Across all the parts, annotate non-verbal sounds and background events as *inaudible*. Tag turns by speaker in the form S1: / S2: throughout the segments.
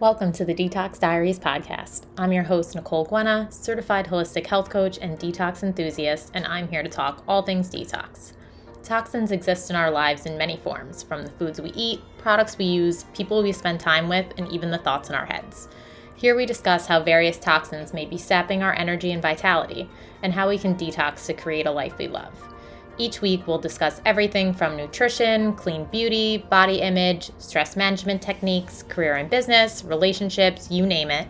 S1: Welcome to the Detox Diaries podcast. I'm your host, Nicole Guena, certified holistic health coach and detox enthusiast, and I'm here to talk all things detox. Toxins exist in our lives in many forms, from the foods we eat, products we use, people we spend time with, and even the thoughts in our heads. Here we discuss how various toxins may be sapping our energy and vitality, and how we can detox to create a life we love. Each week, we'll discuss everything from nutrition, clean beauty, body image, stress management techniques, career and business, relationships, you name it.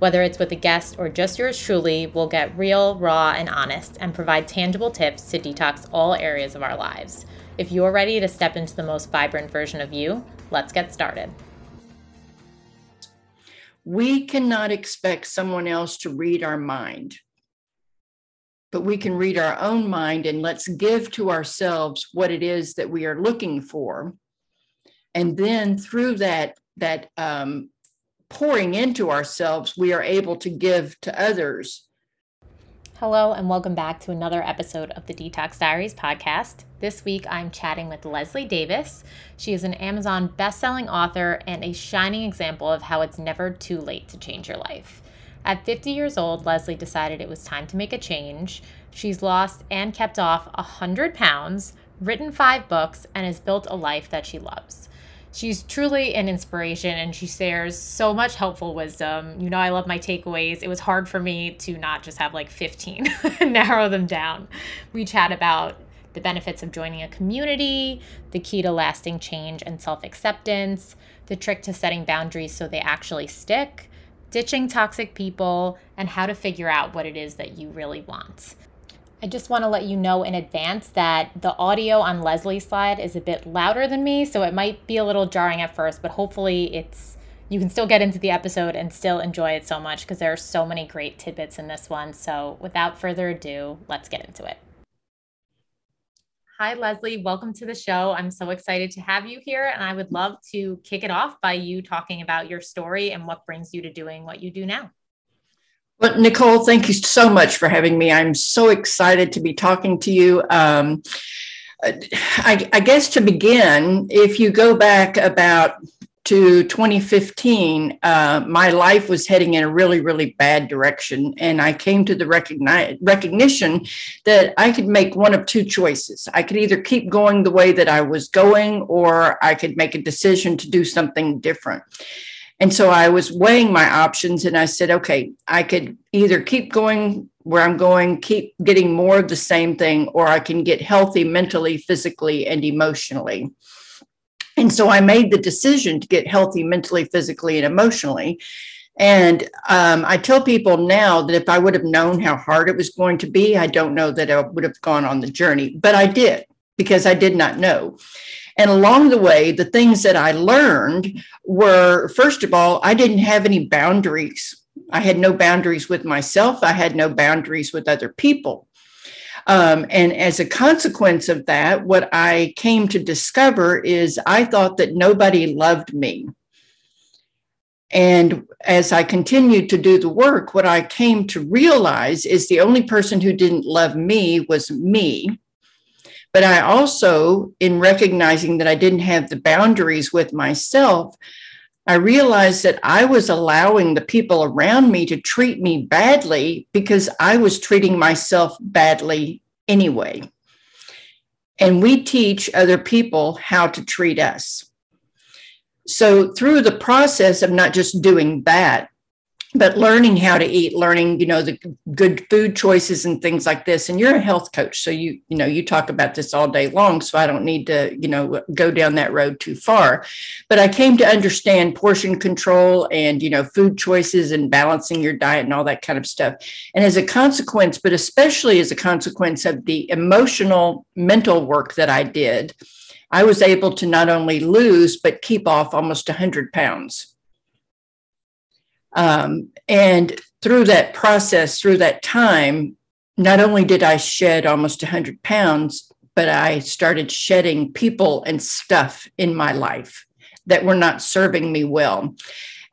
S1: Whether it's with a guest or just yours truly, we'll get real, raw, and honest and provide tangible tips to detox all areas of our lives. If you're ready to step into the most vibrant version of you, let's get started.
S2: We cannot expect someone else to read our mind but we can read our own mind and let's give to ourselves what it is that we are looking for and then through that that um, pouring into ourselves we are able to give to others
S1: Hello, and welcome back to another episode of the Detox Diaries podcast. This week, I'm chatting with Leslie Davis. She is an Amazon best-selling author and a shining example of how it's never too late to change your life. At 50 years old, Leslie decided it was time to make a change. She's lost and kept off 100 pounds, written five books, and has built a life that she loves. She's truly an inspiration and she shares so much helpful wisdom. You know, I love my takeaways. It was hard for me to not just have like 15 *laughs* and narrow them down. We chat about the benefits of joining a community, the key to lasting change and self acceptance, the trick to setting boundaries so they actually stick, ditching toxic people, and how to figure out what it is that you really want. I just want to let you know in advance that the audio on Leslie's slide is a bit louder than me, so it might be a little jarring at first, but hopefully it's you can still get into the episode and still enjoy it so much because there are so many great tidbits in this one. So, without further ado, let's get into it. Hi, Leslie. Welcome to the show. I'm so excited to have you here. And I would love to kick it off by you talking about your story and what brings you to doing what you do now.
S2: Well, Nicole, thank you so much for having me. I'm so excited to be talking to you. Um, I, I guess to begin, if you go back about to 2015, uh, my life was heading in a really, really bad direction. And I came to the recogni- recognition that I could make one of two choices. I could either keep going the way that I was going, or I could make a decision to do something different. And so I was weighing my options and I said, okay, I could either keep going where I'm going, keep getting more of the same thing, or I can get healthy mentally, physically, and emotionally. And so I made the decision to get healthy mentally, physically, and emotionally. And um, I tell people now that if I would have known how hard it was going to be, I don't know that I would have gone on the journey, but I did because I did not know. And along the way, the things that I learned were first of all, I didn't have any boundaries. I had no boundaries with myself, I had no boundaries with other people. Um, and as a consequence of that, what I came to discover is I thought that nobody loved me. And as I continued to do the work, what I came to realize is the only person who didn't love me was me. But I also, in recognizing that I didn't have the boundaries with myself, I realized that I was allowing the people around me to treat me badly because I was treating myself badly anyway. And we teach other people how to treat us. So, through the process of not just doing that, but learning how to eat learning you know the good food choices and things like this. And you're a health coach so you you know you talk about this all day long so i don't need to you know go down that road too far. But i came to understand portion control and you know food choices and balancing your diet and all that kind of stuff. And as a consequence but especially as a consequence of the emotional mental work that i did i was able to not only lose but keep off almost 100 pounds um, and through that process, through that time, not only did I shed almost 100 pounds, but I started shedding people and stuff in my life that were not serving me well.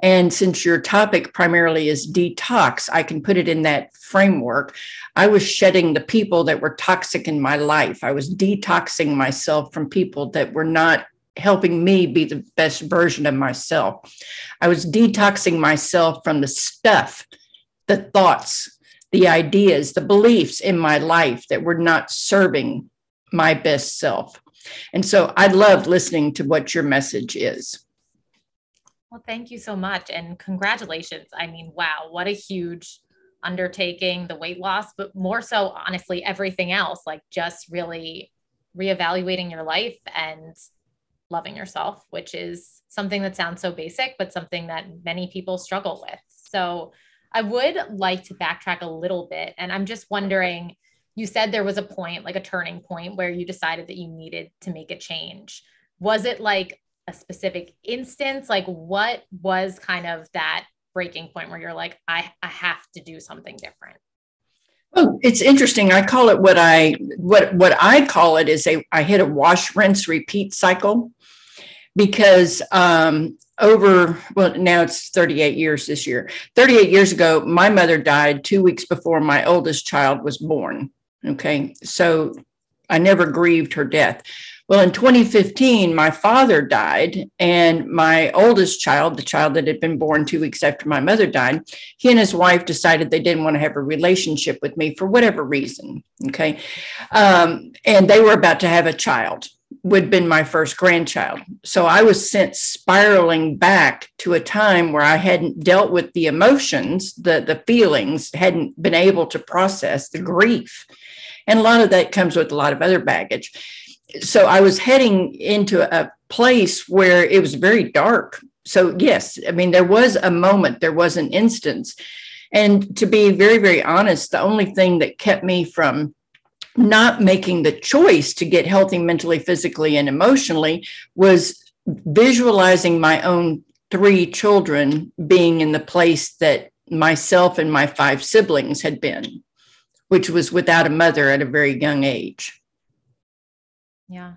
S2: And since your topic primarily is detox, I can put it in that framework. I was shedding the people that were toxic in my life. I was detoxing myself from people that were not helping me be the best version of myself. I was detoxing myself from the stuff, the thoughts, the ideas, the beliefs in my life that were not serving my best self. And so I loved listening to what your message is.
S1: Well, thank you so much. And congratulations. I mean, wow, what a huge undertaking, the weight loss, but more so, honestly, everything else, like just really reevaluating your life and loving yourself, which is something that sounds so basic, but something that many people struggle with. So I would like to backtrack a little bit. And I'm just wondering you said there was a point, like a turning point, where you decided that you needed to make a change. Was it like a specific instance? Like, what was kind of that breaking point where you're like, I, I have to do something different?
S2: Well, it's interesting. I call it what I what what I call it is a I hit a wash, rinse, repeat cycle because um, over well now it's 38 years this year. 38 years ago my mother died two weeks before my oldest child was born okay? So i never grieved her death. Well in 2015 my father died and my oldest child the child that had been born two weeks after my mother died he and his wife decided they didn't want to have a relationship with me for whatever reason okay? Um, and they were about to have a child would have been my first grandchild. So I was sent spiraling back to a time where I hadn't dealt with the emotions, the, the feelings, hadn't been able to process the grief. And a lot of that comes with a lot of other baggage. So I was heading into a place where it was very dark. So, yes, I mean, there was a moment, there was an instance. And to be very, very honest, the only thing that kept me from not making the choice to get healthy mentally, physically, and emotionally was visualizing my own three children being in the place that myself and my five siblings had been, which was without a mother at a very young age.
S1: Yeah.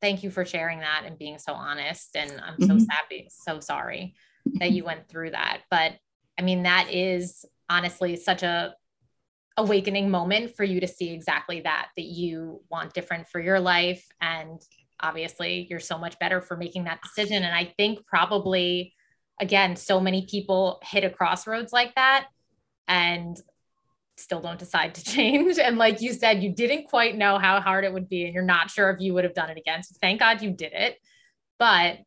S1: Thank you for sharing that and being so honest. And I'm so mm-hmm. happy, so sorry that you went through that. But I mean, that is honestly such a awakening moment for you to see exactly that that you want different for your life. And obviously you're so much better for making that decision. And i think probably again so many people hit a crossroads like that and still don't decide to *laughs* change. And like you said you didn't quite know how hard it would be and you're not sure if you would have done it again. So thank god you did it. But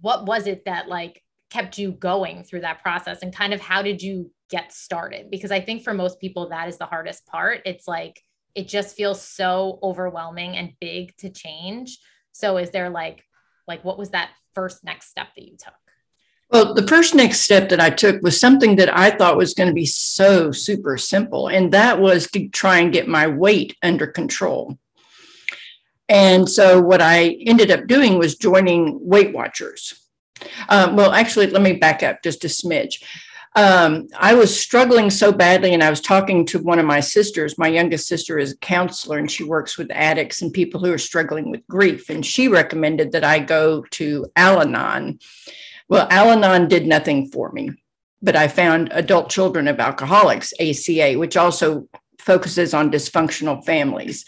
S1: what was it that like kept you going through that process? And kind of how did you get started because i think for most people that is the hardest part it's like it just feels so overwhelming and big to change so is there like like what was that first next step that you took
S2: well, the first next step that I took was something that I thought was going to be so super simple, and that was to try and get my weight under control. And so, what I ended up doing was joining Weight Watchers. Um, well, actually, let me back up just a smidge um, I was struggling so badly, and I was talking to one of my sisters. My youngest sister is a counselor, and she works with addicts and people who are struggling with grief. And she recommended that I go to Al Anon. Well, Al Anon did nothing for me, but I found Adult Children of Alcoholics, ACA, which also focuses on dysfunctional families.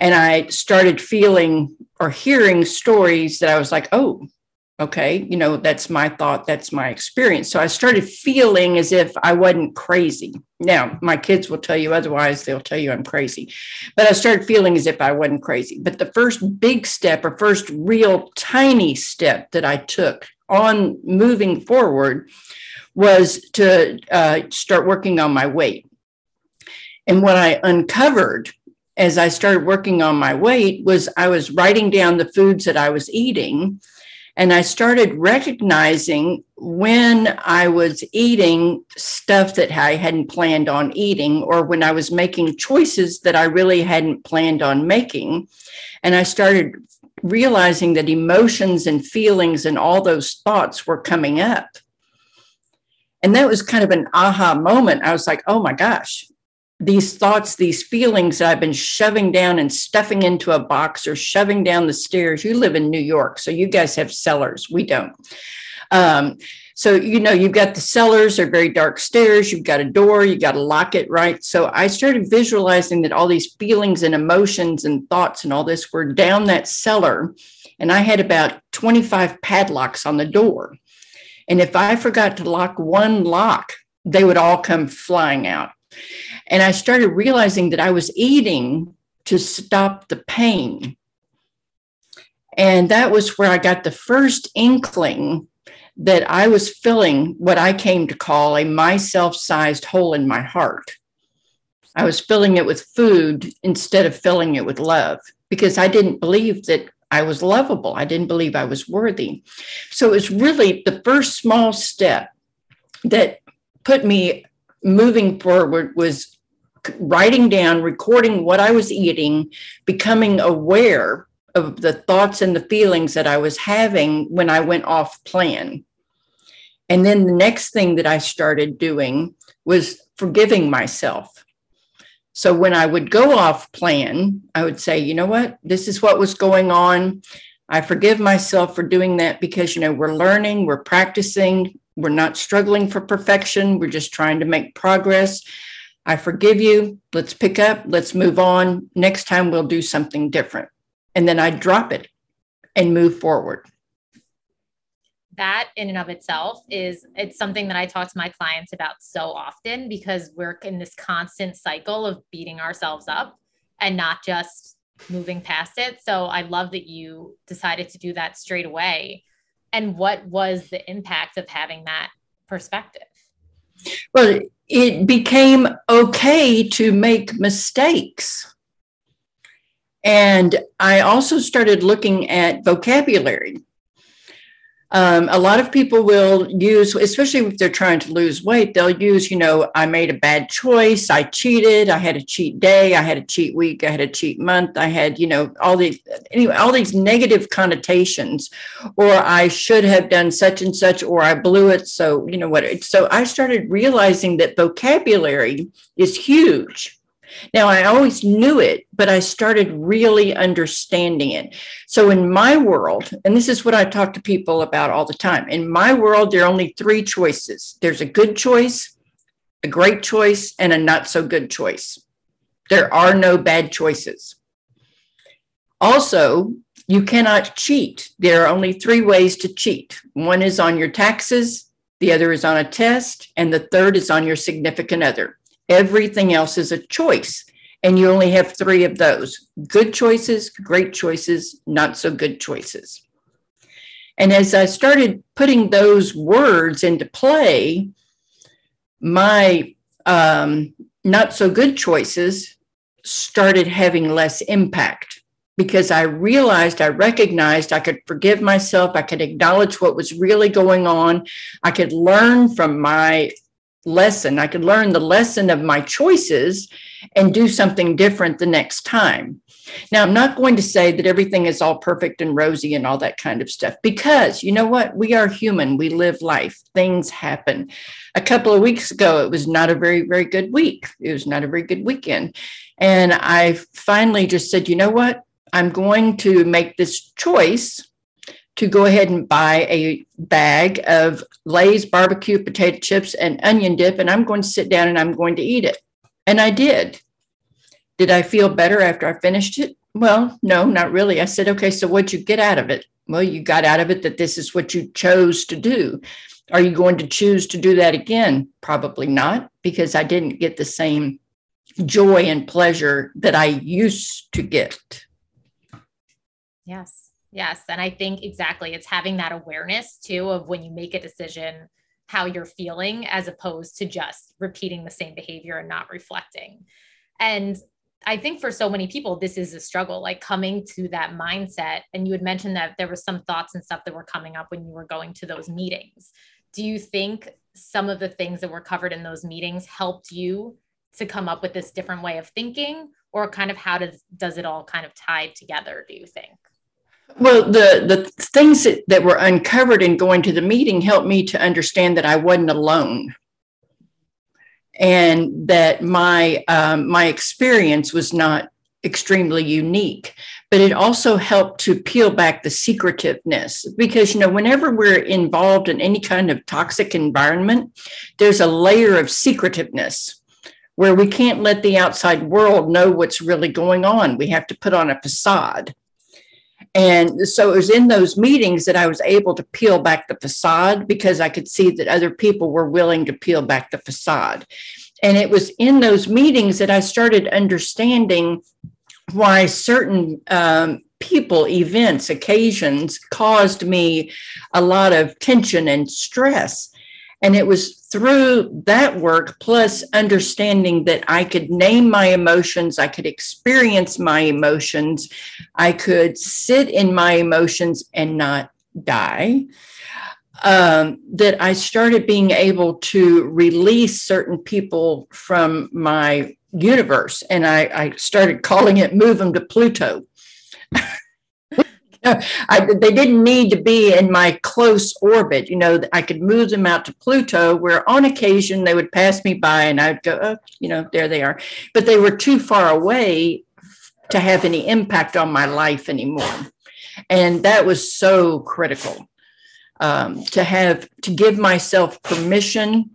S2: And I started feeling or hearing stories that I was like, oh, okay you know that's my thought that's my experience. So i started feeling as if i wasn't crazy. Now my kids will tell you otherwise they'll tell you i'm crazy. But i started feeling as if i wasn't crazy. But the first big step or first real tiny step that i took on moving forward was to uh, start working on my weight. And what i uncovered as i started working on my weight was i was writing down the foods that i was eating and I started recognizing when I was eating stuff that I hadn't planned on eating, or when I was making choices that I really hadn't planned on making. And I started realizing that emotions and feelings and all those thoughts were coming up. And that was kind of an aha moment. I was like, oh my gosh, these thoughts, these feelings that I've been shoving down and stuffing into a box or shoving down the stairs. You live in New York, so you guys have cellars. We don't. Um, so, you know, you've got the cellars, they're very dark stairs, you've got a door, you got to lock it, right? So I started visualizing that all these feelings and emotions and thoughts and all this were down that cellar. And I had about 25 padlocks on the door. And if I forgot to lock one lock, they would all come flying out. And I started realizing that I was eating to stop the pain. And that was where I got the first inkling that I was filling what I came to call a myself sized hole in my heart. I was filling it with food instead of filling it with love because I didn't believe that I was lovable. I didn't believe I was worthy. So it was really the first small step that put me moving forward was writing down, recording what I was eating, becoming aware of the thoughts and the feelings that I was having when I went off plan. And then the next thing that I started doing was forgiving myself. So when I would go off plan, I would say, you know what, this is what was going on. I forgive myself for doing that because, you know, we're learning, we're practicing, we're not struggling for perfection, we're just trying to make progress. I forgive you. Let's pick up, let's move on. Next time we'll do something different and then I drop it and move forward.
S1: That in and of itself is it's something that I talk to my clients about so often because we're in this constant cycle of beating ourselves up and not just moving past it. So I love that you decided to do that straight away. And what was the impact of having that perspective?
S2: Well, it became okay to make mistakes and I also started looking at vocabulary. Um, a lot of people will use, especially if they're trying to lose weight, they'll use, you know, I made a bad choice, I cheated, I had a cheat day, I had a cheat week, I had a cheat month, I had, you know, all these anyway, all these negative connotations, or I should have done such and such, or I blew it. So, you know what? So I started realizing that vocabulary is huge now, I always knew it, but I started really understanding it. So, in my world, and this is what I talk to people about all the time in my world, there are only three choices there's a good choice, a great choice, and a not so good choice. There are no bad choices. Also, you cannot cheat. There are only three ways to cheat one is on your taxes, the other is on a test, and the third is on your significant other. Everything else is a choice. And you only have three of those good choices, great choices, not so good choices. And as I started putting those words into play, my um, not so good choices started having less impact because I realized, I recognized I could forgive myself, I could acknowledge what was really going on, I could learn from my lesson. I could learn the lesson of my choices and do something different the next time. Now, I'm not going to say that everything is all perfect and rosy and all that kind of stuff because you know what? We are human. We live life. Things happen. A couple of weeks ago, it was not a very, very good week. It was not a very good weekend. And I finally just said, you know what? I'm going to make this choice to go ahead and buy a bag of Lay's barbecue potato chips and onion dip, and I'm going to sit down and I'm going to eat it. And I did. Did I feel better after I finished it? Well, no, not really. I said, okay, so what'd you get out of it? Well, you got out of it that this is what you chose to do. Are you going to choose to do that again? Probably not, because I didn't get the same joy and pleasure that I used to get.
S1: Yes. Yes. And I think exactly it's having that awareness too of when you make a decision, how you're feeling, as opposed to just repeating the same behavior and not reflecting. And I think for so many people, this is a struggle, like coming to that mindset. And you had mentioned that there were some thoughts and stuff that were coming up when you were going to those meetings. Do you think some of the things that were covered in those meetings helped you to come up with this different way of thinking? Or kind of how does does it all kind of tie together, do you think?
S2: Well, the the things that, that were uncovered in going to the meeting helped me to understand that I wasn't alone, and that my um, my experience was not extremely unique. but it also helped to peel back the secretiveness because, you know, whenever we're involved in any kind of toxic environment, there's a layer of secretiveness where we can't let the outside world know what's really going on. We have to put on a facade. And so it was in those meetings that I was able to peel back the facade because I could see that other people were willing to peel back the facade. And it was in those meetings that I started understanding why certain um, people, events, occasions caused me a lot of tension and stress. And it was through that work, plus understanding that I could name my emotions, I could experience my emotions, I could sit in my emotions and not die. Um, that I started being able to release certain people from my universe. And I, I started calling it Move Them to Pluto. *laughs* *laughs* I, they didn't need to be in my close orbit. You know, I could move them out to Pluto, where on occasion they would pass me by and I'd go, oh, you know, there they are. But they were too far away to have any impact on my life anymore. And that was so critical um, to have to give myself permission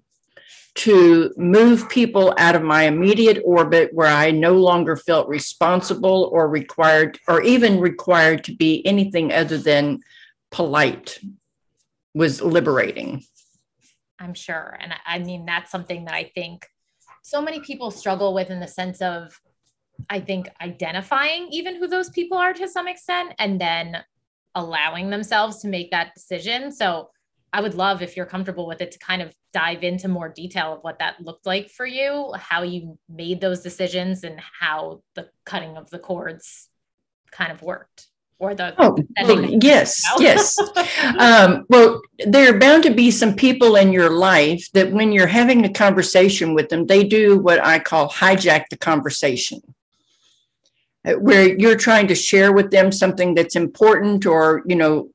S2: to move people out of my immediate orbit where I no longer felt responsible or required, or even required to be anything other than polite was liberating.
S1: I'm sure. And I mean, that's something that I think so many people struggle with in the sense of, I think, identifying even who those people are to some extent and then allowing themselves to make that decision. So I would love if you're comfortable with it to kind of dive into more detail of what that looked like for you, how you made those decisions, and how the cutting of the cords kind of worked. Or the
S2: oh, well, yes, yes. *laughs* um, well, there are bound to be some people in your life that when you're having a conversation with them, they do what I call hijack the conversation uh, where you're trying to share with them something that's important or you know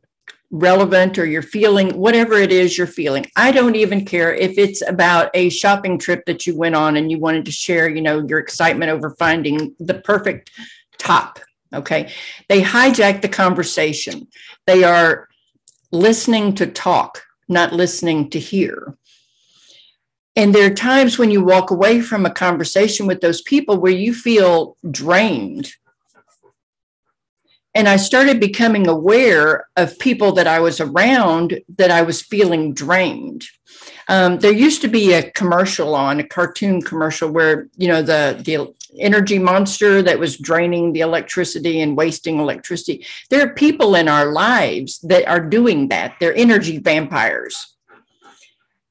S2: relevant or you're feeling whatever it is you're feeling. I don't even care if it's about a shopping trip that you went on and you wanted to share, you know, your excitement over finding the perfect top. Okay. They hijack the conversation. They are listening to talk, not listening to hear. And there are times when you walk away from a conversation with those people where you feel drained and I started becoming aware of people that I was around that I was feeling drained. Um, there used to be a commercial on a cartoon commercial where you know the the energy monster that was draining the electricity and wasting electricity. There are people in our lives that are doing that. They're energy vampires.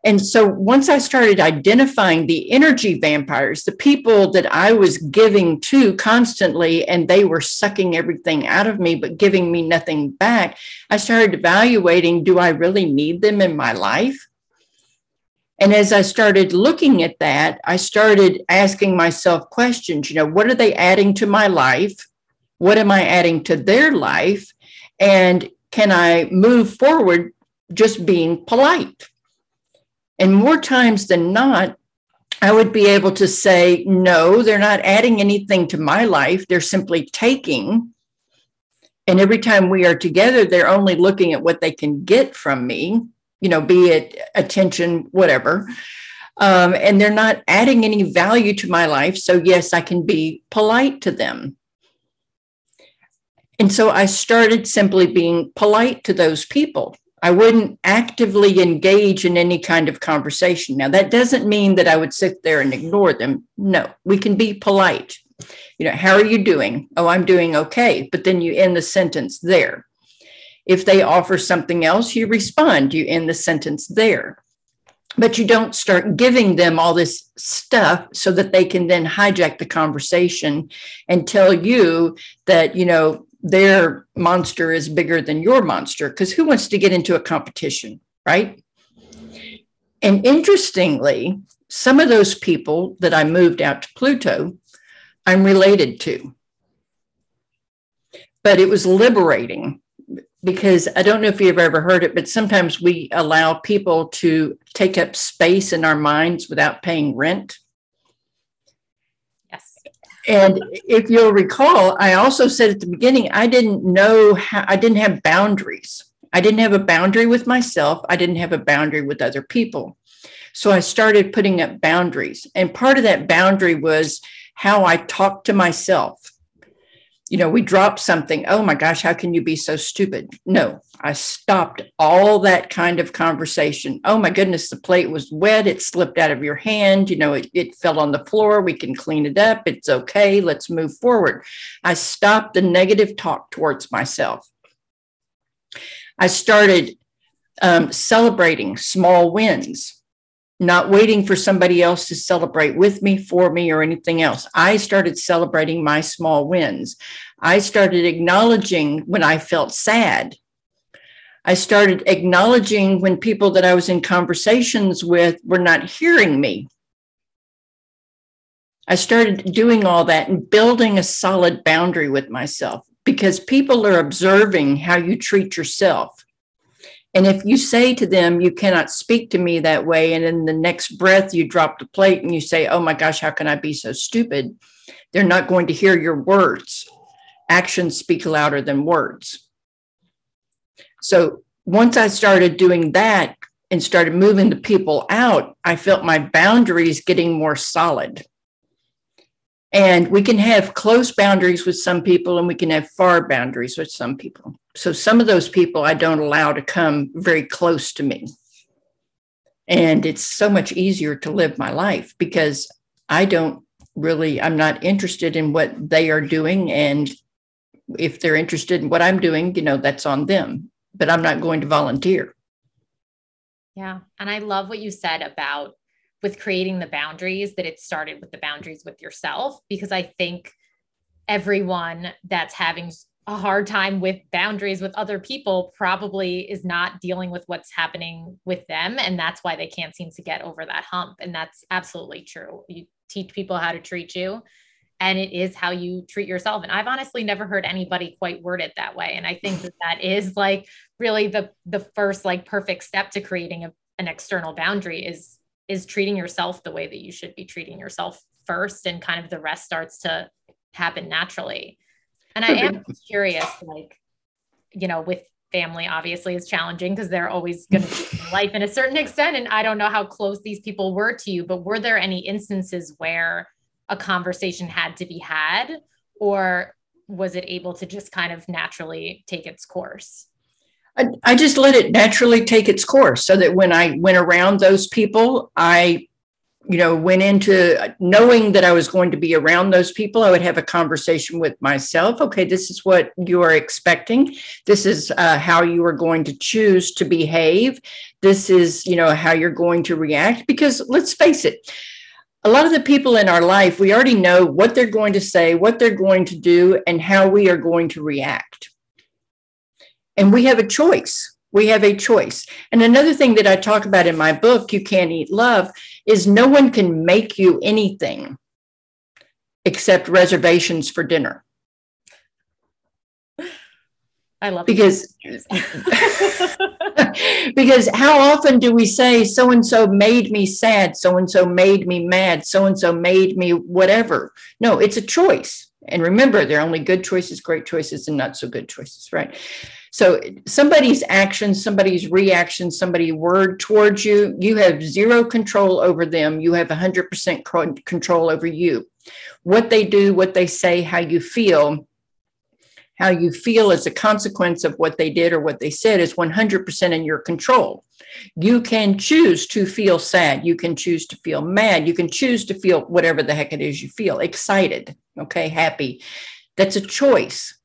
S2: And so once I started identifying the energy vampires, the people that I was giving to constantly, and they were sucking everything out of me, but giving me nothing back, I started evaluating do I really need them in my life? And as I started looking at that, I started asking myself questions, you know, what are they adding to my life? What am I adding to their life? And can I move forward just being polite? And more times than not, I would be able to say, no, they're not adding anything to my life. They're simply taking. And every time we are together, they're only looking at what they can get from me, you know, be it attention, whatever. Um, and they're not adding any value to my life. So, yes, I can be polite to them. And so I started simply being polite to those people. I wouldn't actively engage in any kind of conversation. Now, that doesn't mean that I would sit there and ignore them. No, we can be polite. You know, how are you doing? Oh, I'm doing okay. But then you end the sentence there. If they offer something else, you respond, you end the sentence there. But you don't start giving them all this stuff so that they can then hijack the conversation and tell you that, you know, their monster is bigger than your monster because who wants to get into a competition, right? And interestingly, some of those people that I moved out to Pluto, I'm related to. But it was liberating because I don't know if you've ever heard it, but sometimes we allow people to take up space in our minds without paying rent. And if you'll recall, I also said at the beginning, I didn't know how, I didn't have boundaries. I didn't have a boundary with myself. I didn't have a boundary with other people. So I started putting up boundaries. And part of that boundary was how I talked to myself. You know, we dropped something. Oh my gosh, how can you be so stupid? No, I stopped all that kind of conversation. Oh my goodness, the plate was wet. It slipped out of your hand. You know, it, it fell on the floor. We can clean it up. It's okay. Let's move forward. I stopped the negative talk towards myself. I started um, celebrating small wins not waiting for somebody else to celebrate with me, for me, or anything else. I started celebrating my small wins. I started acknowledging when I felt sad. I started acknowledging when people that I was in conversations with were not hearing me. I started doing all that and building a solid boundary with myself because people are observing how you treat yourself. And if you say to them, you cannot speak to me that way, and in the next breath you drop the plate and you say, oh my gosh, how can I be so stupid? They're not going to hear your words. Actions speak louder than words. So once I started doing that and started moving the people out, I felt my boundaries getting more solid. And we can have close boundaries with some people and we can have far boundaries with some people. So some of those people I don't allow to come very close to me. And it's so much easier to live my life because I don't really, I'm not interested in what they are doing. And if they're interested in what I'm doing, you know, that's on them, but I'm not going to volunteer.
S1: Yeah. And I love what you said about with creating the boundaries that it started with the boundaries with yourself because I think everyone that's having a hard time with boundaries with other people probably is not dealing with what's happening with them. And that's why they can't seem to get over that hump. And that's absolutely true. You teach people how to treat you and it is how you treat yourself. And i've honestly never heard anybody quite word it that way. And i think that that is like really the the first like perfect step to creating a, an external boundary is is treating yourself the way that you should be treating yourself first and kind of the rest starts to happen naturally. And i am curious like you know with family obviously is challenging because they're always going to be *laughs* life in a certain extent and i don't know how close these people were to you but were there any instances where a conversation had to be had or was it able to just kind of naturally take its course
S2: I, just let it naturally take its course so that when I went around those people, I you know went into knowing that i was going to be around those people i would have a conversation with myself okay this is what you are expecting. This is uh, how you are going to choose to behave. This is you know how you're going to react. Because let's face it a lot of the people in our life we already know what they're going to say what they're going to do and how we are going to react and we have a choice. We have a choice. And another thing that I talk about in my book, You Can't Eat Love, is no one can make you anything except reservations for dinner.
S1: I love
S2: because *laughs* because how often do we say so and so made me sad, so and so made me mad, so and so made me whatever? No, it's a choice. And remember, there are only good choices, great choices, and not so good choices, right? So somebody's action, somebody's reaction, somebody's word towards you, you have zero control over them. You have 100% control over you. What they do, what they say, how you feel, how you feel as a consequence of what they did or what they said is 100% in your control. You can choose to feel sad. You can choose to feel mad. You can choose to feel whatever the heck it is you feel excited, okay, happy. That's a choice.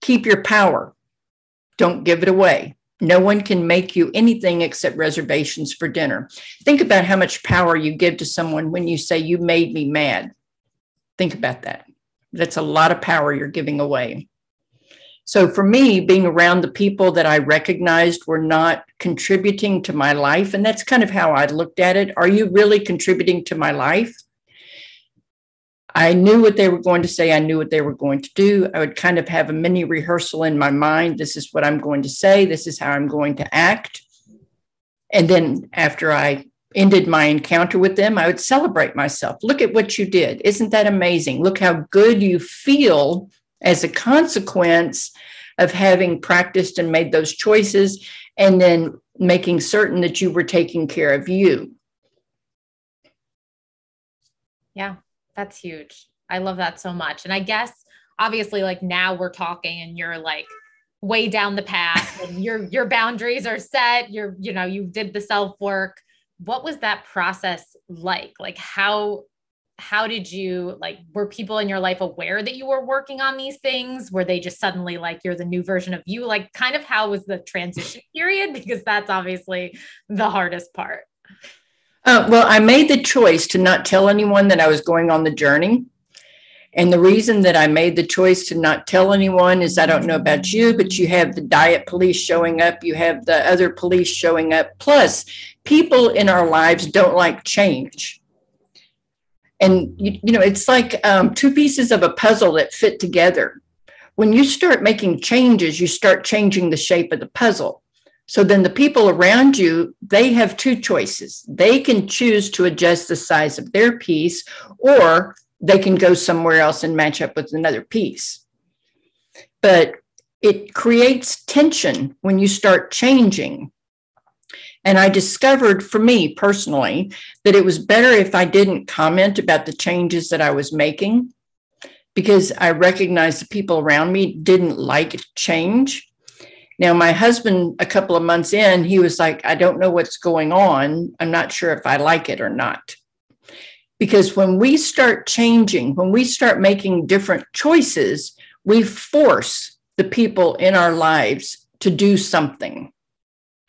S2: Keep your power. Don't give it away. No one can make you anything except reservations for dinner. Think about how much power you give to someone when you say, You made me mad. Think about that. That's a lot of power you're giving away. So, for me, being around the people that I recognized were not contributing to my life, and that's kind of how I looked at it. Are you really contributing to my life? I knew what they were going to say. I knew what they were going to do. I would kind of have a mini rehearsal in my mind. This is what I'm going to say. This is how I'm going to act. And then after I ended my encounter with them, I would celebrate myself. Look at what you did. Isn't that amazing? Look how good you feel as a consequence of having practiced and made those choices and then making certain that you were taking care of you.
S1: Yeah, that's huge. I love that so much. And I guess obviously like now we're talking and you're like way down the path and *laughs* your your boundaries are set, you're you know, you did the self work. What was that process like? Like how how did you like were people in your life aware that you were working on these things were they just suddenly like you're the new version of you like kind of how was the transition period *laughs* because that's obviously the hardest part
S2: uh, well i made the choice to not tell anyone that i was going on the journey. And the reason that i made the choice to not tell anyone is i don't know about you but you have the diet police showing up you have the other police showing up. Plus people in our lives don't like change. And you, you know it's like um, two pieces of a puzzle that fit together. When you start making changes you start changing the shape of the puzzle so then the people around you they have two choices. They can choose to adjust the size of their piece or they can go somewhere else and match up with another piece. But it creates tension when you start changing. And I discovered for me personally that it was better if I didn't comment about the changes that I was making because I recognized the people around me didn't like change. Now, my husband, a couple of months in, he was like, I don't know what's going on. I'm not sure if I like it or not. Because when we start changing, when we start making different choices, we force the people in our lives to do something.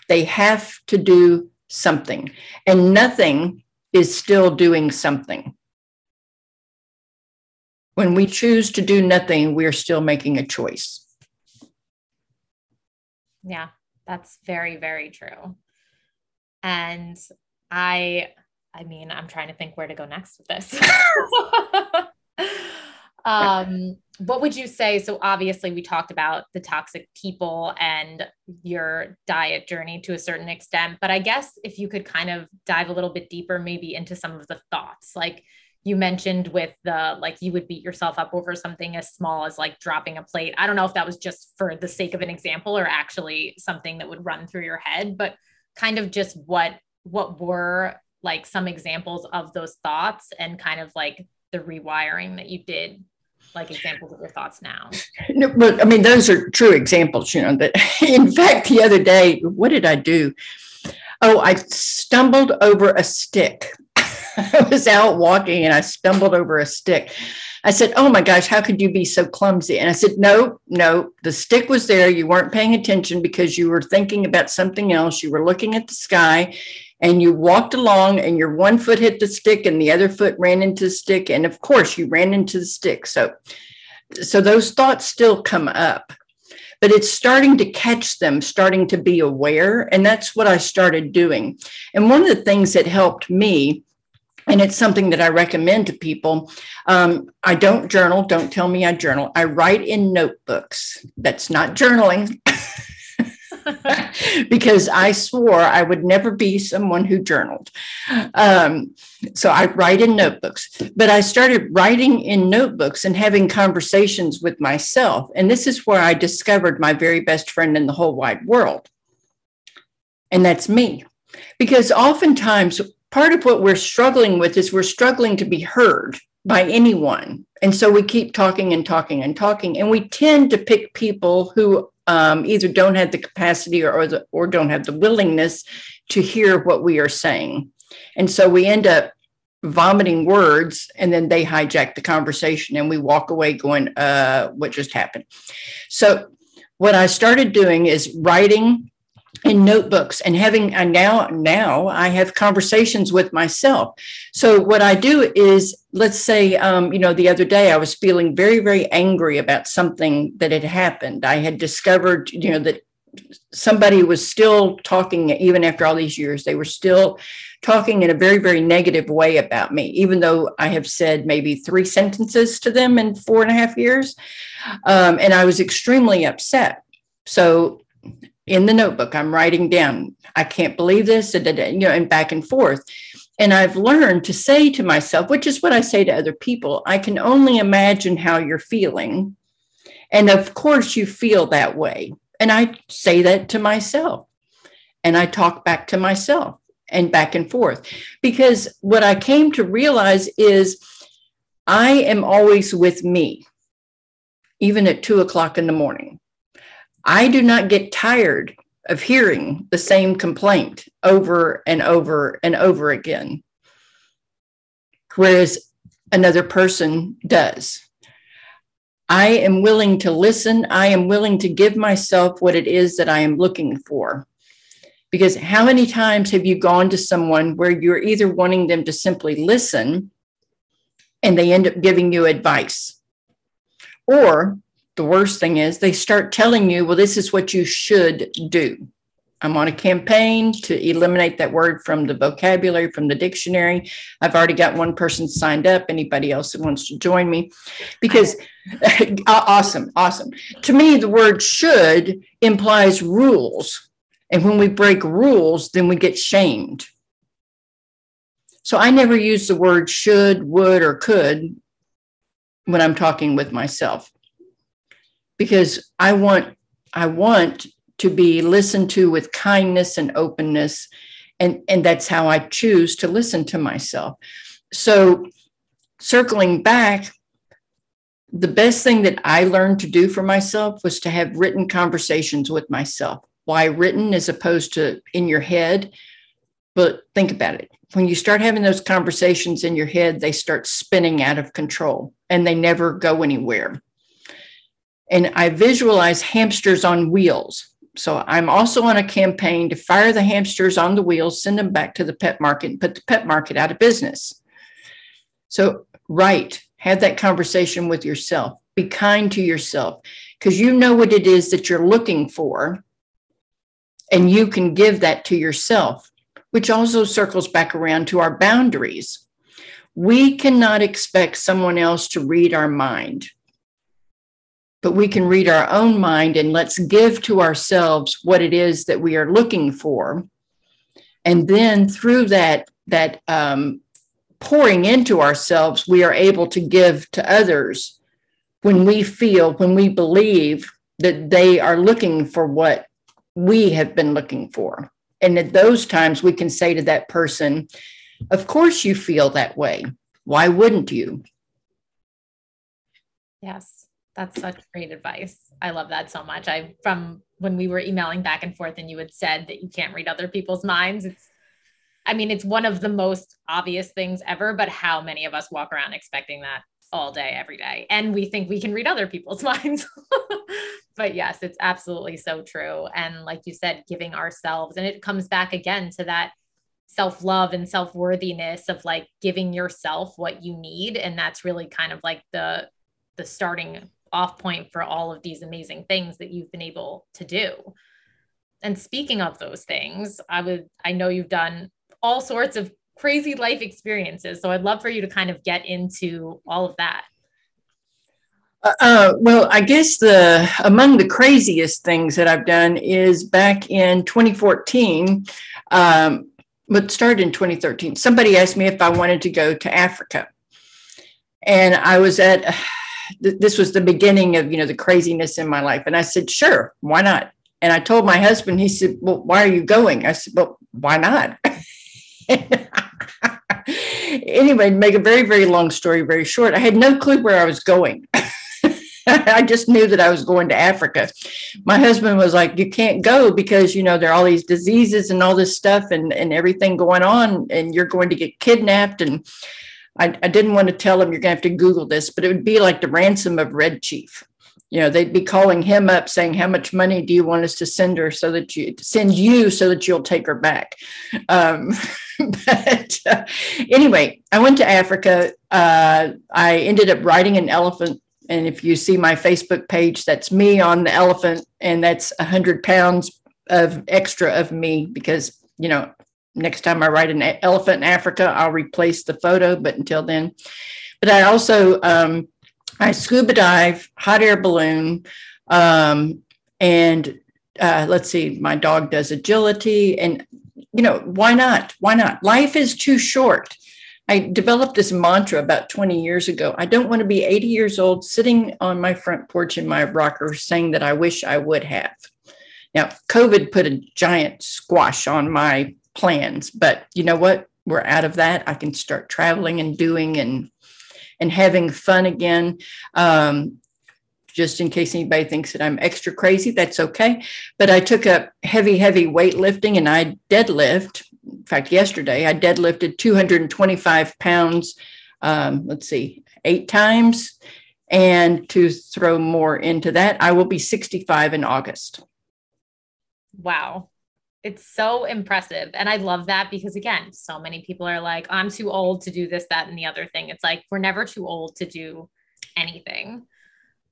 S2: They have to do something, and nothing is still doing something. When we choose to do nothing, we are still making a choice.
S1: Yeah, that's very, very true. And I, I mean, I'm trying to think where to go next with this. *laughs* um, what would you say? So, obviously, we talked about the toxic people and your diet journey to a certain extent. But I guess if you could kind of dive a little bit deeper, maybe into some of the thoughts, like you mentioned with the like you would beat yourself up over something as small as like dropping a plate. I don't know if that was just for the sake of an example or actually something that would run through your head, but kind of just what what were like some examples of those thoughts and kind of like the rewiring that you did like examples of your thoughts now?
S2: No, but I mean, those are true examples, you know, that *laughs* in fact, the other day, what did I do? Oh, I stumbled over a stick. *laughs* I was out walking and I stumbled over a stick. I said, Oh my gosh, how could you be so clumsy? And I said, No, no, the stick was there. You weren't paying attention because you were thinking about something else. You were looking at the sky and you walked along and your one foot hit the stick and the other foot ran into the stick and of course you ran into the stick so so those thoughts still come up but it's starting to catch them starting to be aware and that's what i started doing and one of the things that helped me and it's something that I recommend to people. Um, I don't journal. Don't tell me I journal. I write in notebooks. That's not journaling. *laughs* because I swore I would never be someone who journaled. Um, so I write in notebooks, but I started writing in notebooks and having conversations with myself. And this is where I discovered my very best friend in the whole wide world. And that's me. Because oftentimes, part of what we're struggling with is we're struggling to be heard by anyone. And so we keep talking and talking and talking. And we tend to pick people who um, either don't have the capacity or, or, the, or don't have the willingness to hear what we are saying. And so we end up vomiting words and then they hijack the conversation and we walk away going, uh, what just happened? So what I started doing is writing in notebooks and having and now now i have conversations with myself. So what i do is let's say um, you know the other day i was feeling very very angry about something that had happened. I had discovered you know that somebody was still talking even after all these years they were still talking in a very very negative way about me even though i have said maybe three sentences to them in four and a half years. Um, and i was extremely upset. So in the notebook. I'm writing down, I can't believe this, you know, and back and forth. And I've learned to say to myself, which is what I say to other people, I can only imagine how you're feeling. And of course, you feel that way. And I say that to myself. And I talk back to myself and back and forth. Because what I came to realize is I am always with me, even at two o'clock in the morning. I do not get tired of hearing the same complaint over and over and over again, whereas another person does. I am willing to listen. I am willing to give myself what it is that I am looking for. Because how many times have you gone to someone where you're either wanting them to simply listen and they end up giving you advice? Or the worst thing is they start telling you, well, this is what you should do. I'm on a campaign to eliminate that word from the vocabulary, from the dictionary. I've already got one person signed up. Anybody else that wants to join me? Because *laughs* awesome, awesome. To me, the word should implies rules. And when we break rules, then we get shamed. So I never use the word should, would, or could when I'm talking with myself because I want I want to be listened to with kindness and openness and and that's how I choose to listen to myself. So circling back the best thing that I learned to do for myself was to have written conversations with myself. Why written as opposed to in your head? But think about it. When you start having those conversations in your head, they start spinning out of control and they never go anywhere and I visualize hamsters on wheels. So I'm also on a campaign to fire the hamsters on the wheels, send them back to the pet market, and put the pet market out of business. So, right, have that conversation with yourself. Be kind to yourself because you know what it is that you're looking for, and you can give that to yourself, which also circles back around to our boundaries. We cannot expect someone else to read our mind but we can read our own mind and let's give to ourselves what it is that we are looking for. And then through that that um, pouring into ourselves we are able to give to others when we feel when we believe that they are looking for what we have been looking for. And at those times we can say to that person of course you feel that way. Why wouldn't you?
S1: Yes that's such great advice. I love that so much. I from when we were emailing back and forth and you had said that you can't read other people's minds. It's I mean, it's one of the most obvious things ever, but how many of us walk around expecting that all day, every day? And we think we can read other people's *laughs* minds. but yes, it's absolutely so true. And like you said, giving ourselves, and it comes back again to that self love and self worthiness of like giving yourself what you need. And that's really kind of like the, the starting off point for all of these amazing things that you've been able to do. And speaking of those things, I would I know you've done all sorts of crazy life experiences. So I'd love for you to kind of get into all of that.
S2: Uh, uh well, I guess the among the craziest things that I've done is back in 2014. Um, but started in 2013. Somebody asked me if I wanted to go to Africa, and I was at th- this was the beginning of you know the craziness in my life and i said sure why not and i told my husband he said well why are you going i said well why not *laughs* anyway make a very very long story very short i had no clue where i was going *laughs* I just knew that I was going to Africa. My husband was like, You can't go because, you know, there are all these diseases and all this stuff and, and everything going on, and you're going to get kidnapped. And I, I didn't want to tell him you're going to have to Google this, but it would be like the ransom of Red Chief. You know, they'd be calling him up saying, "How much money do you want us to send her so that you send you so that you'll take her back?" Um, *laughs* but uh, anyway, I went to Africa. Uh, I ended up riding an elephant and if you see my Facebook page, that's me on the elephant, and that's a hundred pounds of extra of me because you know next time I write an elephant in Africa, I'll replace the photo. But until then, but I also um, I scuba dive, hot air balloon, um, and uh, let's see, my dog does agility. And, you know, why not? Why not? Life is too short. I developed this mantra about 20 years ago. I don't want to be 80 years old sitting on my front porch in my rocker saying that I wish I would have. Now, COVID put a giant squash on my plans, but you know what? We're out of that. I can start traveling and doing and and having fun again. Um, just in case anybody thinks that I'm extra crazy, that's okay. But I took up heavy, heavy weightlifting and I deadlift. In fact, yesterday I deadlifted 225 pounds. Um, let's see, eight times. And to throw more into that, I will be 65 in August.
S1: Wow. It's so impressive. And I love that because, again, so many people are like, I'm too old to do this, that, and the other thing. It's like, we're never too old to do anything.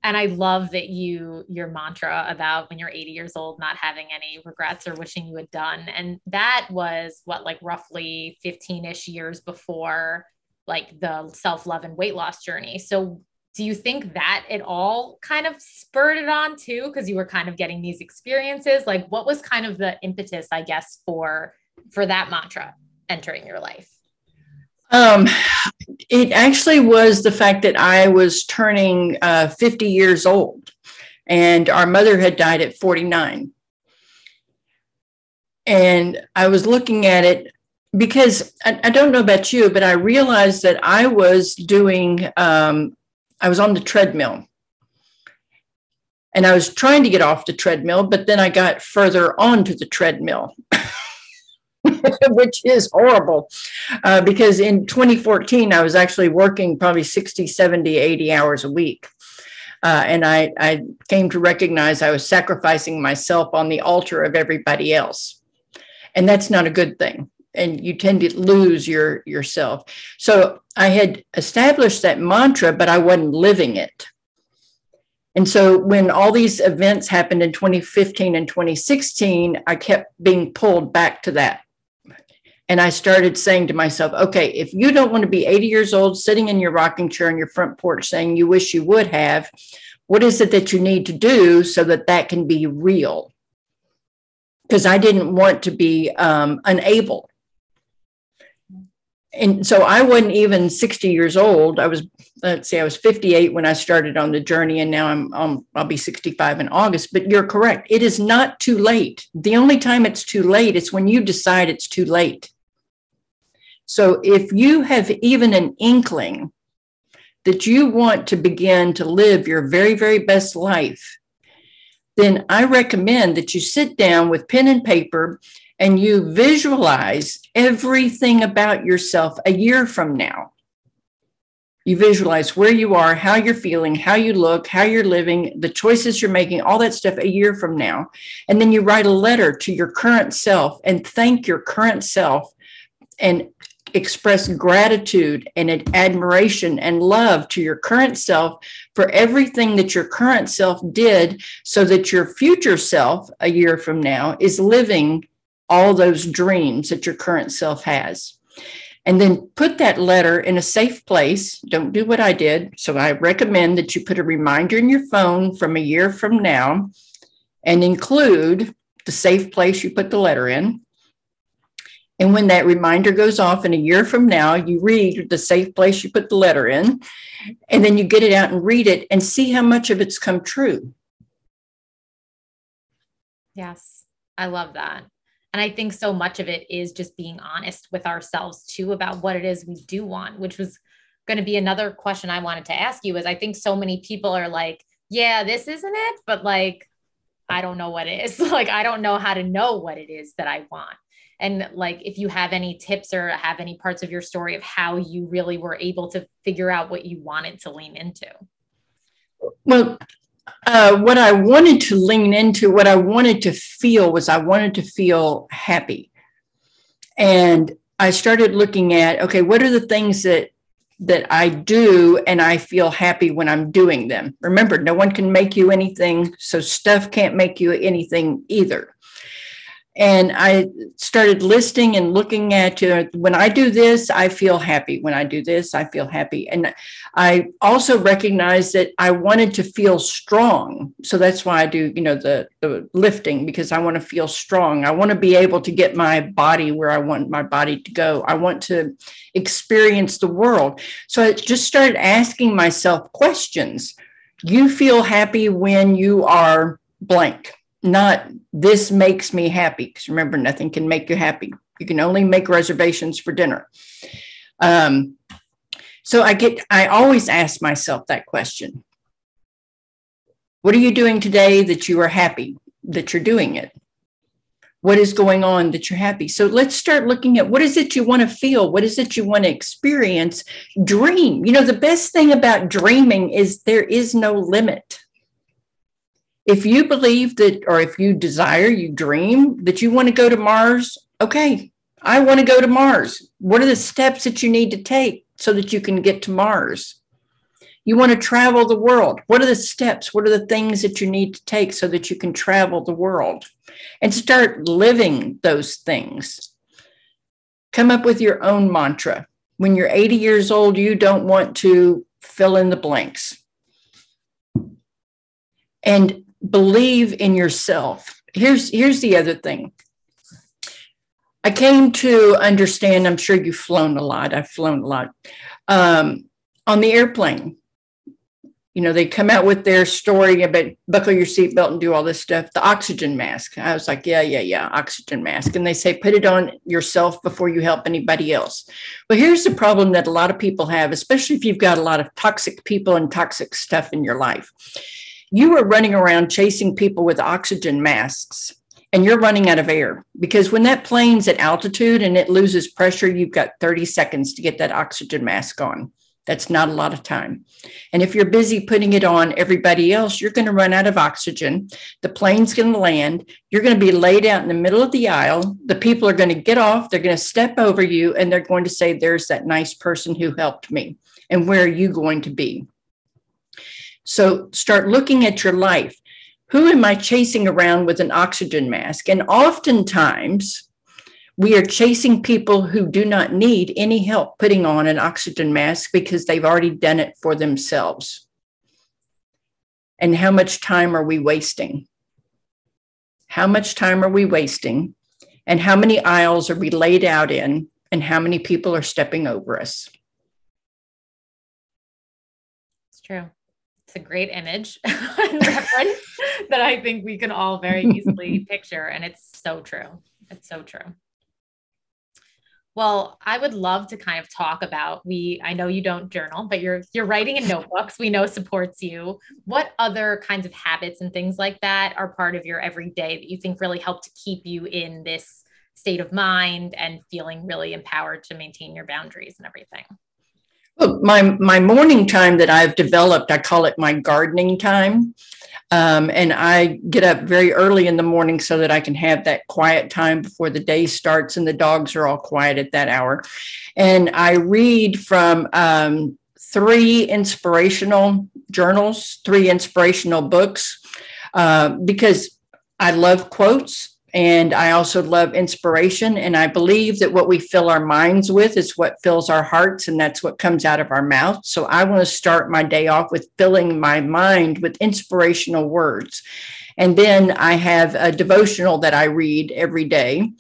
S1: And I love that you, your mantra about when you're 80 years old, not having any regrets or wishing you had done. And that was what, like roughly 15 ish years before like the self love and weight loss journey. So do you think that it all kind of spurred it on too? Because you were kind of getting these experiences. Like what was kind of the impetus i guess for for that mantra entering your life?
S2: Um, it actually was the fact that i was turning uh, 50 years old and our mother had died at 49 and i was looking at it because I, I, don't know about you, but I realized that I was doing um, I was on the treadmill. And I was trying to get off the treadmill, but then I got further onto the treadmill, *laughs* which is horrible uh, because in 2014, I was actually working probably 60, 70, 80 hours a week. Uh, and I, I came to recognize I was sacrificing myself on the altar of everybody else. And that's not a good thing and you tend to lose your yourself. So I had established that mantra, but I wasn't living it. And so when all these events happened in 2015 and 2016, I kept being pulled back to that. And I started saying to myself, okay, if you don't want to be 80 years old sitting in your rocking chair on your front porch saying you wish you would have, what is it that you need to do so that that can be real? Because I didn't want to be um, unable and so I wasn't even 60 years old. I was, let's see, I was 58 when I started on the journey, and now I'm, I'm I'll be 65 in August. But you're correct; it is not too late. The only time it's too late is when you decide it's too late. So if you have even an inkling that you want to begin to live your very, very best life, then I recommend that you sit down with pen and paper and you visualize everything about yourself a year from now. You visualize where you are, how you're feeling, how you look, how you're living, the choices you're making, all that stuff a year from now. And then you write a letter to your current self and thank your current self and express gratitude and admiration and love to your current self for everything that your current self did so that your future self a year from now is living all those dreams that your current self has. And then put that letter in a safe place. Don't do what I did. So I recommend that you put a reminder in your phone from a year from now and include the safe place you put the letter in. And when that reminder goes off in a year from now, you read the safe place you put the letter in, and then you get it out and read it and see how much of it's come true.
S1: Yes, I love that. And I think so much of it is just being honest with ourselves too about what it is we do want, which was going to be another question I wanted to ask you is I think so many people are like, yeah, this isn't it, but like, I don't know what it is. *laughs* like, I don't know how to know what it is that I want. And like, if you have any tips or have any parts of your story of how you really were able to figure out what you wanted to lean into.
S2: Well, uh, what I wanted to lean into, what I wanted to feel was I wanted to feel happy. And I started looking at, okay, what are the things that that I do and I feel happy when I'm doing them. Remember, no one can make you anything, so stuff can't make you anything either. And I started listing and looking at uh, when I do this, I feel happy. When I do this, I feel happy. And I also recognized that I wanted to feel strong. So that's why I do, you know, the, the lifting because I want to feel strong. I want to be able to get my body where I want my body to go. I want to experience the world. So I just started asking myself questions. You feel happy when you are blank not this makes me happy because remember nothing can make you happy. You can only make reservations for dinner. Um, so i get i always ask myself that question. What are you doing today that you are happy that you're doing it? What is going on that you're happy? So let's start looking at what is it you want to feel? What is it you want to experience? Dream. You know the best thing about dreaming is there is no limit if you believe that, or if you desire, you dream that you want to go to Mars, okay, I want to go to Mars. What are the steps that you need to take so that you can get to Mars? You want to travel the world. What are the steps? What are the things that you need to take so that you can travel the world and start living those things? Come up with your own mantra. When you're 80 years old, you don't want to fill in the blanks. And believe in yourself. Here's here's the other thing. I came to understand. I'm sure you've flown a lot. I've flown a lot um, on the airplane. You know, they come out with their story about buckle your seatbelt and do all this stuff. The oxygen mask. I was like, yeah, yeah, yeah, oxygen mask. And they say, put it on yourself before you help anybody else. But here's the problem that a lot of people have, especially if you've got a lot of toxic people and toxic stuff in your life you are running around chasing people with oxygen masks and you're running out of air because when that plane's at altitude and it loses pressure, you've got 30 seconds to get that oxygen mask on. That's not a lot of time. And if you're busy putting it on everybody else, you're going to run out of oxygen. The plane's going to land. You're going to be laid out in the middle of the aisle. The people are going to get off. They're going to step over you and they're going to say, There's that nice person who helped me. And where are you going to be? So start looking at your life. Who am I chasing around with an oxygen mask? And oftentimes, we are chasing people who do not need any help putting on an oxygen mask because they've already done it for themselves. And how much time are we wasting? How much time are we wasting? And how many aisles are we laid out in? And how many people are stepping over us?
S1: It's true a great image *laughs* reference that I think we can all very easily *laughs* picture. And it's so true. It's so true. Well, I would love to kind of talk about we I know you don't journal, but you're you're writing in notebooks. We know supports you. What other kinds of habits and things like that are part of your everyday that you think really help to keep you in this state of mind and feeling really empowered to maintain your boundaries and everything?
S2: Well, my my morning time that I've developed, I call it my gardening time. Um, and I get up very early in the morning so that I can have that quiet time before the day starts and the dogs are all quiet at that hour. And I read from um, three inspirational journals, three inspirational books, uh, because I love quotes and I also love inspiration. And I believe that what we fill our minds with is what fills our hearts, and that's what comes out of our mouth. So I want to start my day off with filling my mind with inspirational words. And then I have a devotional that I read every day.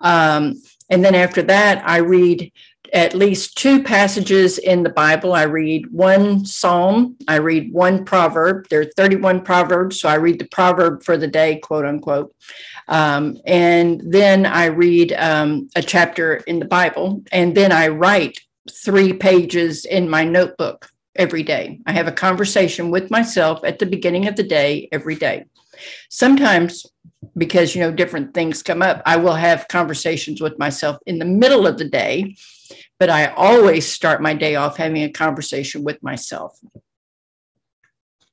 S2: Um, and then after that, I read at least two passages in the Bible. I read one psalm, I read one proverb. There are 31 proverbs, so I read the proverb for the day, quote unquote. Um, and then I read um, a chapter in the Bible, and then I write three pages in my notebook every day. I have a conversation with myself at the beginning of the day every day. Sometimes, because you know different things come up, I will have conversations with myself in the middle of the day, but I always start my day off having a conversation with myself.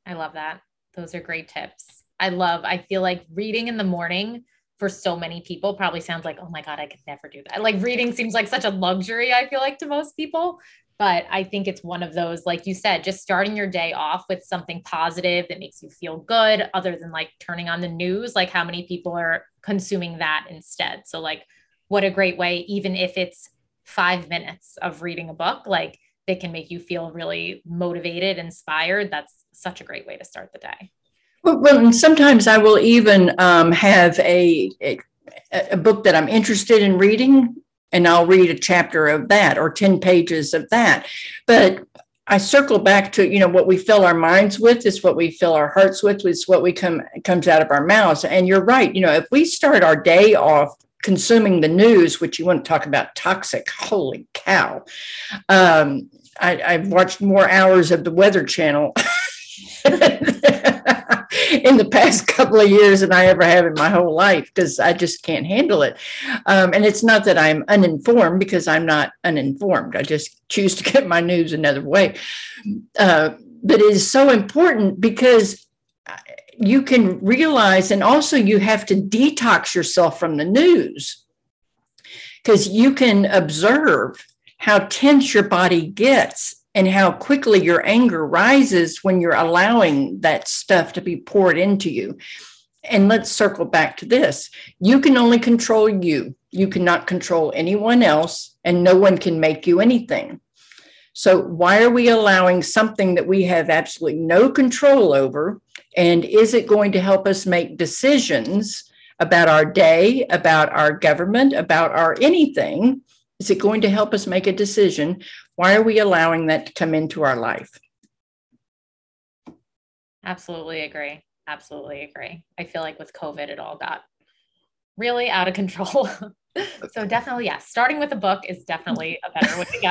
S1: I love that. Those are great tips. I love, I feel like reading in the morning for so many people probably sounds like, oh my God, I could never do that. Like reading seems like such a luxury, I feel like to most people. but I think it's one of those, like you said, just starting your day off with something positive that makes you feel good, other than like turning on the news. Like, how many people are consuming that instead? So, like, what a great way, even if it's five minutes of reading a book, like, that can make you feel really motivated, inspired. That's such a great way to start the day.
S2: Well, sometimes I will even um, have a, a a book that I'm interested in reading and I'll read a chapter of that or 10 pages of that. But I circle back to, you know, what we fill our minds with is what we fill our hearts with, is what we come comes out of our mouths. And you're right, you know, if we start our day off consuming the news, which you want to talk about toxic, holy cow. Um, I, I've watched more hours of the Weather Channel *laughs* *laughs* in the past couple of years than I ever have in my whole life because I just can't handle it. Um, and it's not that I'm uninformed because I'm not uninformed. I just choose to *laughs* get my news another way. Uh, but it is so important because you can realize, and also you have to detox yourself from the news because you can observe how tense your body gets and how quickly your anger rises when you're allowing that stuff to be poured into you. And let's circle back to this you can only control you, you cannot control anyone else, and no one can make you anything. So, why are we allowing something that we have absolutely no control over? And is it going to help us make decisions about our day, about our government, about our anything? Is it going to help us make a decision? Why are we allowing that to come into our life?
S1: Absolutely agree. Absolutely agree. I feel like with COVID, it all got really out of control. *laughs* so definitely, yes, starting with a book is definitely a better way to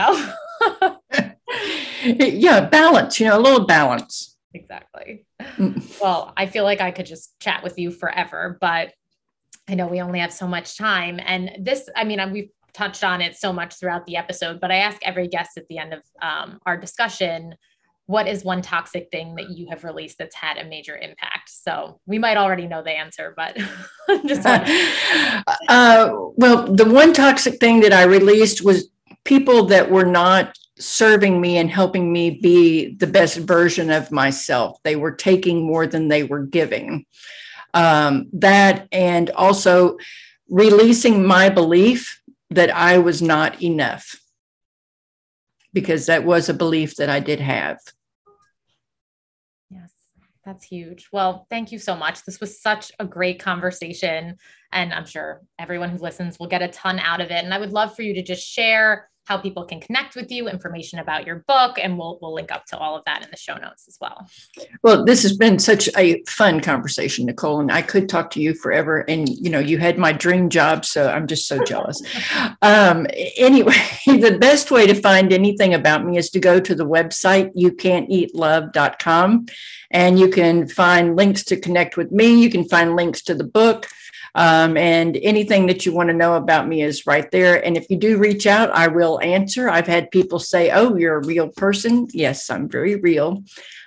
S2: go. *laughs* yeah, balance, you know, a little balance.
S1: Exactly. Mm. Well, I feel like I could just chat with you forever, but I know we only have so much time. And this, I mean, we've touched on it so much throughout the episode, but I ask every guest at the end of um, our discussion, what is one toxic thing that you have released that's had a major impact? So we might already know the answer, but *laughs* just *laughs*
S2: uh, well, the one toxic thing that I released was people that were not serving me and helping me be the best version of myself. They were taking more than they were giving. Um, that and also releasing my belief that I was not enough because that was a belief that I did have.
S1: Yes, that's huge. Well, thank you so much. This was such a great conversation. And I'm sure everyone who listens will get a ton out of it. And I would love for you to just share how people can connect with you, information about your book, and we'll we'll link up to all of that in the show notes as well.
S2: Well, this has been such a fun conversation, Nicole, and I could talk to you forever. And you know, you had my dream job, so I'm just so jealous. *laughs* um, anyway, *laughs* the best way to find anything about me is to go to the website youcanteatlove.com, and you can find links to connect with me. You can find links to the book. Um, and anything that you want to know about me is right there. And if you do reach out, I will answer. I've had people say, Oh, you're a real person. Yes, I'm very real.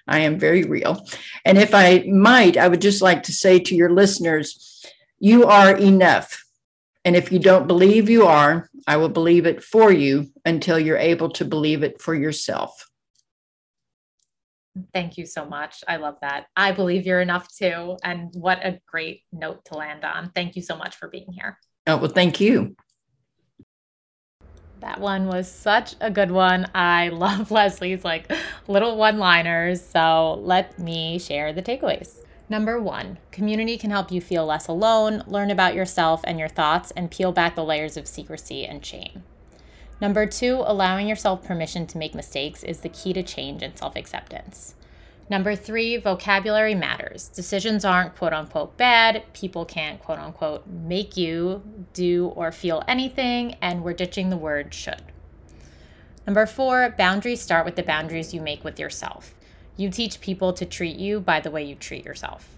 S2: I am very real. And if I might, I would just like to say to your listeners, you are enough. And if you don't believe you are, I will believe it for you until you're able to believe it for yourself.
S1: Thank you so much. I love that. I believe you're enough too. And what a great note to land on. Thank you so much for being here.
S2: Oh, well, thank you.
S1: That one was such a good one. I *laughs* love Leslie's like little one liners. So let me share the takeaways. Number one, community can help you feel less alone, learn about yourself and your thoughts, and peel back the layers of secrecy and shame. Number two, allowing yourself permission to make mistakes is the key to change and self acceptance. Number three, vocabulary matters. Decisions aren't quote unquote bad. People can't quote unquote make you do or feel anything, and we're ditching the word should. Number four, boundaries start with the boundaries you make with yourself. You teach people to treat you by the way you treat yourself.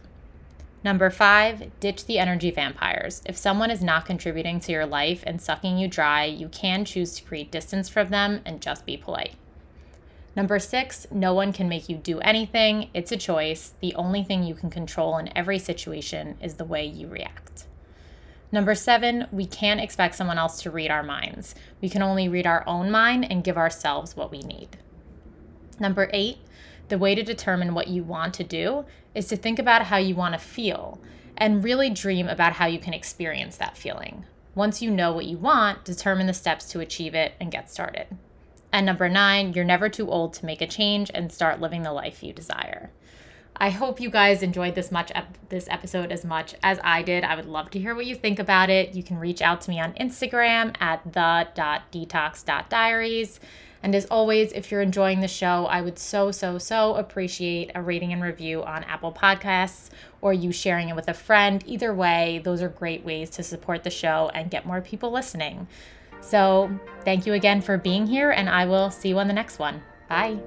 S1: Number five, ditch the energy vampires. If someone is not contributing to your life and sucking you dry, you can choose to create distance from them and just be polite. Number six, no one can make you do anything. It's a choice. The only thing you can control in every situation is the way you react. Number seven, we can't expect someone else to read our minds. We can only read our own mind and give ourselves what we need. Number eight, the way to determine what you want to do is to think about how you want to feel and really dream about how you can experience that feeling. Once you know what you want, determine the steps to achieve it and get started. And number nine, you're never too old to make a change and start living the life you desire. I hope you guys enjoyed this much ep- this episode as much as I did. I would love to hear what you think about it. You can reach out to me on Instagram at the.detox.diaries. And as always, if you're enjoying the show, I would so, so, so appreciate a rating and review on Apple Podcasts or you sharing it with a friend. Either way, those are great ways to support the show and get more people listening. So, thank you again for being here, and I will see you on the next one. Bye.